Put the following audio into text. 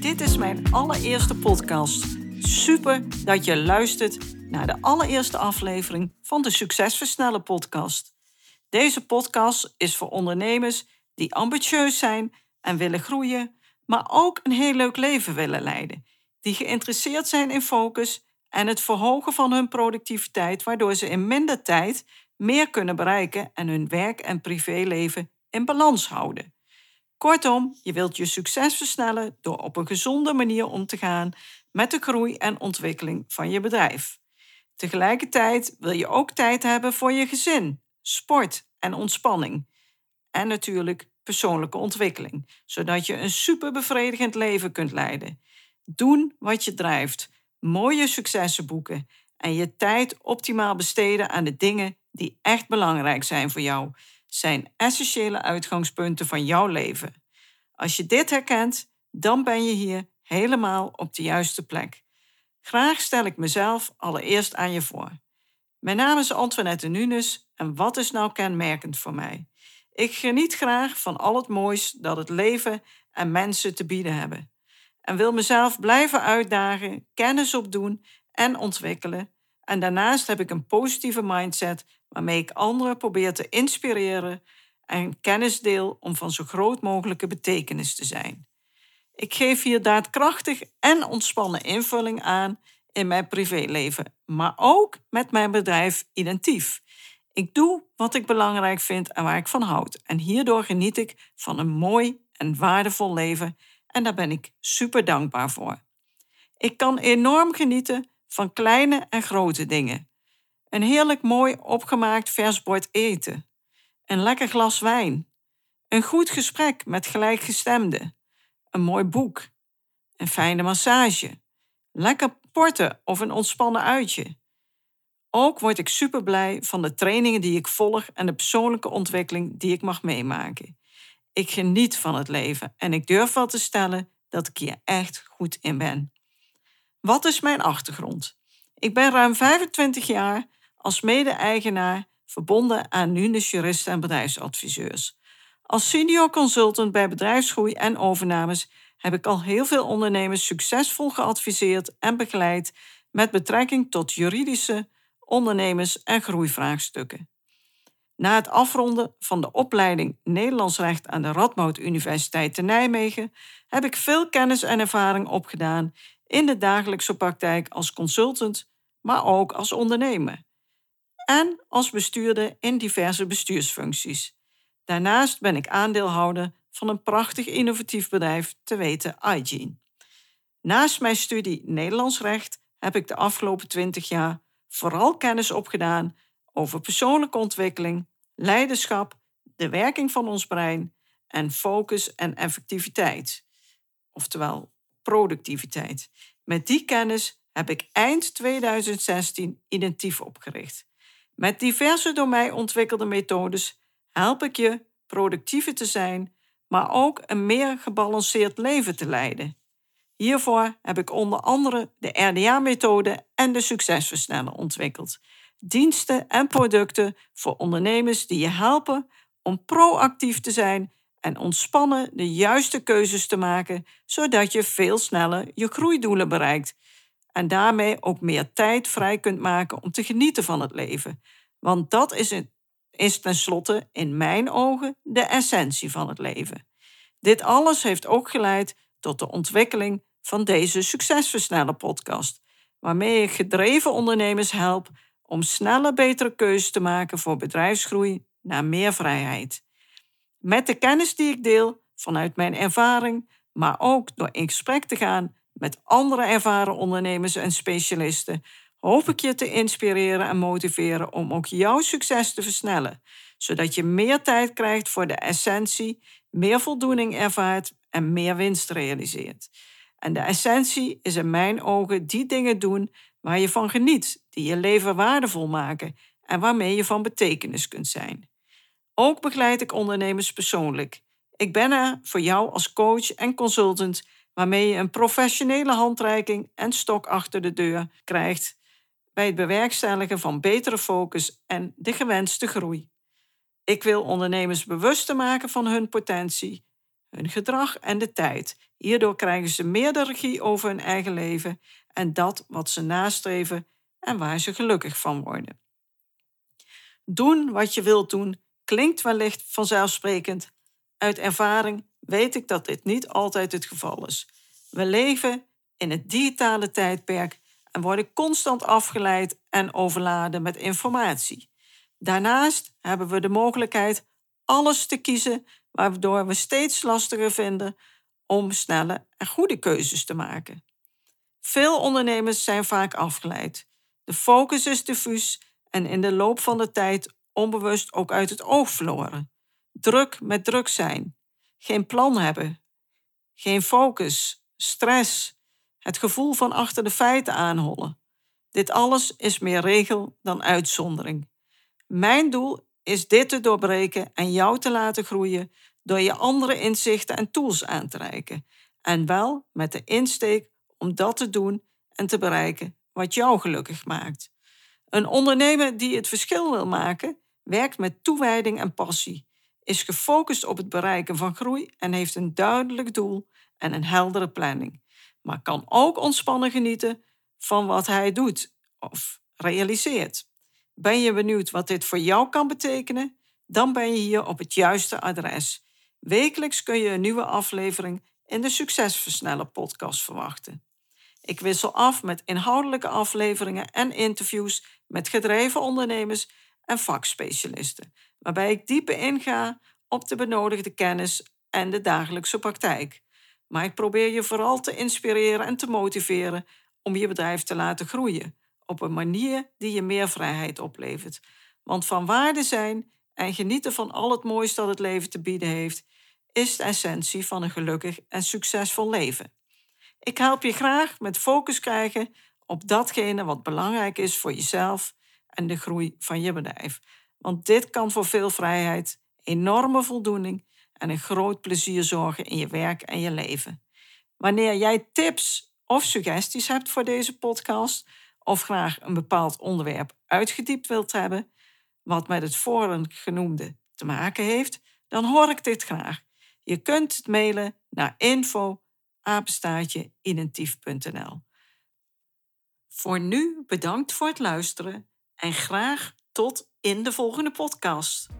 Dit is mijn allereerste podcast. Super dat je luistert naar de allereerste aflevering van de Succesversnellen podcast. Deze podcast is voor ondernemers die ambitieus zijn en willen groeien, maar ook een heel leuk leven willen leiden. Die geïnteresseerd zijn in focus en het verhogen van hun productiviteit, waardoor ze in minder tijd meer kunnen bereiken en hun werk- en privéleven in balans houden. Kortom, je wilt je succes versnellen door op een gezonde manier om te gaan met de groei en ontwikkeling van je bedrijf. Tegelijkertijd wil je ook tijd hebben voor je gezin, sport en ontspanning. En natuurlijk persoonlijke ontwikkeling, zodat je een super bevredigend leven kunt leiden. Doen wat je drijft, mooie successen boeken en je tijd optimaal besteden aan de dingen die echt belangrijk zijn voor jou, zijn essentiële uitgangspunten van jouw leven. Als je dit herkent, dan ben je hier helemaal op de juiste plek. Graag stel ik mezelf allereerst aan je voor. Mijn naam is Antoinette Nunes en wat is nou kenmerkend voor mij? Ik geniet graag van al het moois dat het leven en mensen te bieden hebben. En wil mezelf blijven uitdagen, kennis opdoen en ontwikkelen. En daarnaast heb ik een positieve mindset waarmee ik anderen probeer te inspireren en kennis deel om van zo groot mogelijke betekenis te zijn. Ik geef hier daadkrachtig en ontspannen invulling aan in mijn privéleven, maar ook met mijn bedrijf Identief. Ik doe wat ik belangrijk vind en waar ik van houd. En hierdoor geniet ik van een mooi en waardevol leven en daar ben ik super dankbaar voor. Ik kan enorm genieten van kleine en grote dingen. Een heerlijk mooi opgemaakt vers bord eten. Een lekker glas wijn. Een goed gesprek met gelijkgestemden. Een mooi boek. Een fijne massage. Lekker porten of een ontspannen uitje. Ook word ik super blij van de trainingen die ik volg en de persoonlijke ontwikkeling die ik mag meemaken. Ik geniet van het leven en ik durf wel te stellen dat ik hier echt goed in ben. Wat is mijn achtergrond? Ik ben ruim 25 jaar als mede-eigenaar verbonden aan Nunes juristen en bedrijfsadviseurs. Als senior consultant bij bedrijfsgroei en overnames heb ik al heel veel ondernemers succesvol geadviseerd en begeleid met betrekking tot juridische, ondernemers- en groeivraagstukken. Na het afronden van de opleiding Nederlands Recht aan de Radboud Universiteit te Nijmegen heb ik veel kennis en ervaring opgedaan in de dagelijkse praktijk als consultant, maar ook als ondernemer en als bestuurder in diverse bestuursfuncties. Daarnaast ben ik aandeelhouder van een prachtig innovatief bedrijf, te weten iGene. Naast mijn studie Nederlands recht heb ik de afgelopen 20 jaar vooral kennis opgedaan over persoonlijke ontwikkeling, leiderschap, de werking van ons brein en focus en effectiviteit, oftewel productiviteit. Met die kennis heb ik eind 2016 Identief opgericht. Met diverse door mij ontwikkelde methodes help ik je productiever te zijn, maar ook een meer gebalanceerd leven te leiden. Hiervoor heb ik onder andere de RDA-methode en de succesversneller ontwikkeld. Diensten en producten voor ondernemers die je helpen om proactief te zijn en ontspannen de juiste keuzes te maken, zodat je veel sneller je groeidoelen bereikt en daarmee ook meer tijd vrij kunt maken om te genieten van het leven. Want dat is, het, is tenslotte in mijn ogen de essentie van het leven. Dit alles heeft ook geleid tot de ontwikkeling van deze Succesversneller podcast, waarmee ik gedreven ondernemers help om sneller betere keuzes te maken voor bedrijfsgroei naar meer vrijheid. Met de kennis die ik deel vanuit mijn ervaring, maar ook door in gesprek te gaan met andere ervaren ondernemers en specialisten, hoop ik je te inspireren en motiveren om ook jouw succes te versnellen, zodat je meer tijd krijgt voor de essentie, meer voldoening ervaart en meer winst realiseert. En de essentie is in mijn ogen die dingen doen waar je van geniet, die je leven waardevol maken en waarmee je van betekenis kunt zijn. Ook begeleid ik ondernemers persoonlijk. Ik ben er voor jou als coach en consultant waarmee je een professionele handreiking en stok achter de deur krijgt bij het bewerkstelligen van betere focus en de gewenste groei. Ik wil ondernemers bewuster maken van hun potentie, hun gedrag en de tijd. Hierdoor krijgen ze meer de regie over hun eigen leven en dat wat ze nastreven en waar ze gelukkig van worden. Doen wat je wilt doen klinkt wellicht vanzelfsprekend. Uit ervaring weet ik dat dit niet altijd het geval is. We leven in het digitale tijdperk en worden constant afgeleid en overladen met informatie. Daarnaast hebben we de mogelijkheid alles te kiezen, waardoor we steeds lastiger vinden om snelle en goede keuzes te maken. Veel ondernemers zijn vaak afgeleid. De focus is diffuus en in de loop van de tijd onbewust ook uit het oog verloren. Druk met druk zijn, geen plan hebben, geen focus, stress, het gevoel van achter de feiten aanhollen. Dit alles is meer regel dan uitzondering. Mijn doel is dit te doorbreken en jou te laten groeien door je andere inzichten en tools aan te reiken. En wel met de insteek om dat te doen en te bereiken wat jou gelukkig maakt. Een ondernemer die het verschil wil maken, werkt met toewijding en passie, is gefocust op het bereiken van groei en heeft een duidelijk doel en een heldere planning, maar kan ook ontspannen genieten van wat hij doet of realiseert. Ben je benieuwd wat dit voor jou kan betekenen? Dan ben je hier op het juiste adres. Wekelijks kun je een nieuwe aflevering in de Succesversneller podcast verwachten. Ik wissel af met inhoudelijke afleveringen en interviews met gedreven ondernemers en vakspecialisten, waarbij ik dieper inga op de benodigde kennis en de dagelijkse praktijk. Maar ik probeer je vooral te inspireren en te motiveren om je bedrijf te laten groeien op een manier die je meer vrijheid oplevert. Want van waarde zijn en genieten van al het moois dat het leven te bieden heeft, is de essentie van een gelukkig en succesvol leven. Ik help je graag met focus krijgen op datgene wat belangrijk is voor jezelf en de groei van je bedrijf. Want dit kan voor veel vrijheid, enorme voldoening en een groot plezier zorgen in je werk en je leven. Wanneer jij tips of suggesties hebt voor deze podcast, of graag een bepaald onderwerp uitgediept wilt hebben, wat met het genoemde te maken heeft, dan hoor ik dit graag. Je kunt het mailen naar info. Voor nu bedankt voor het luisteren en graag tot in de volgende podcast.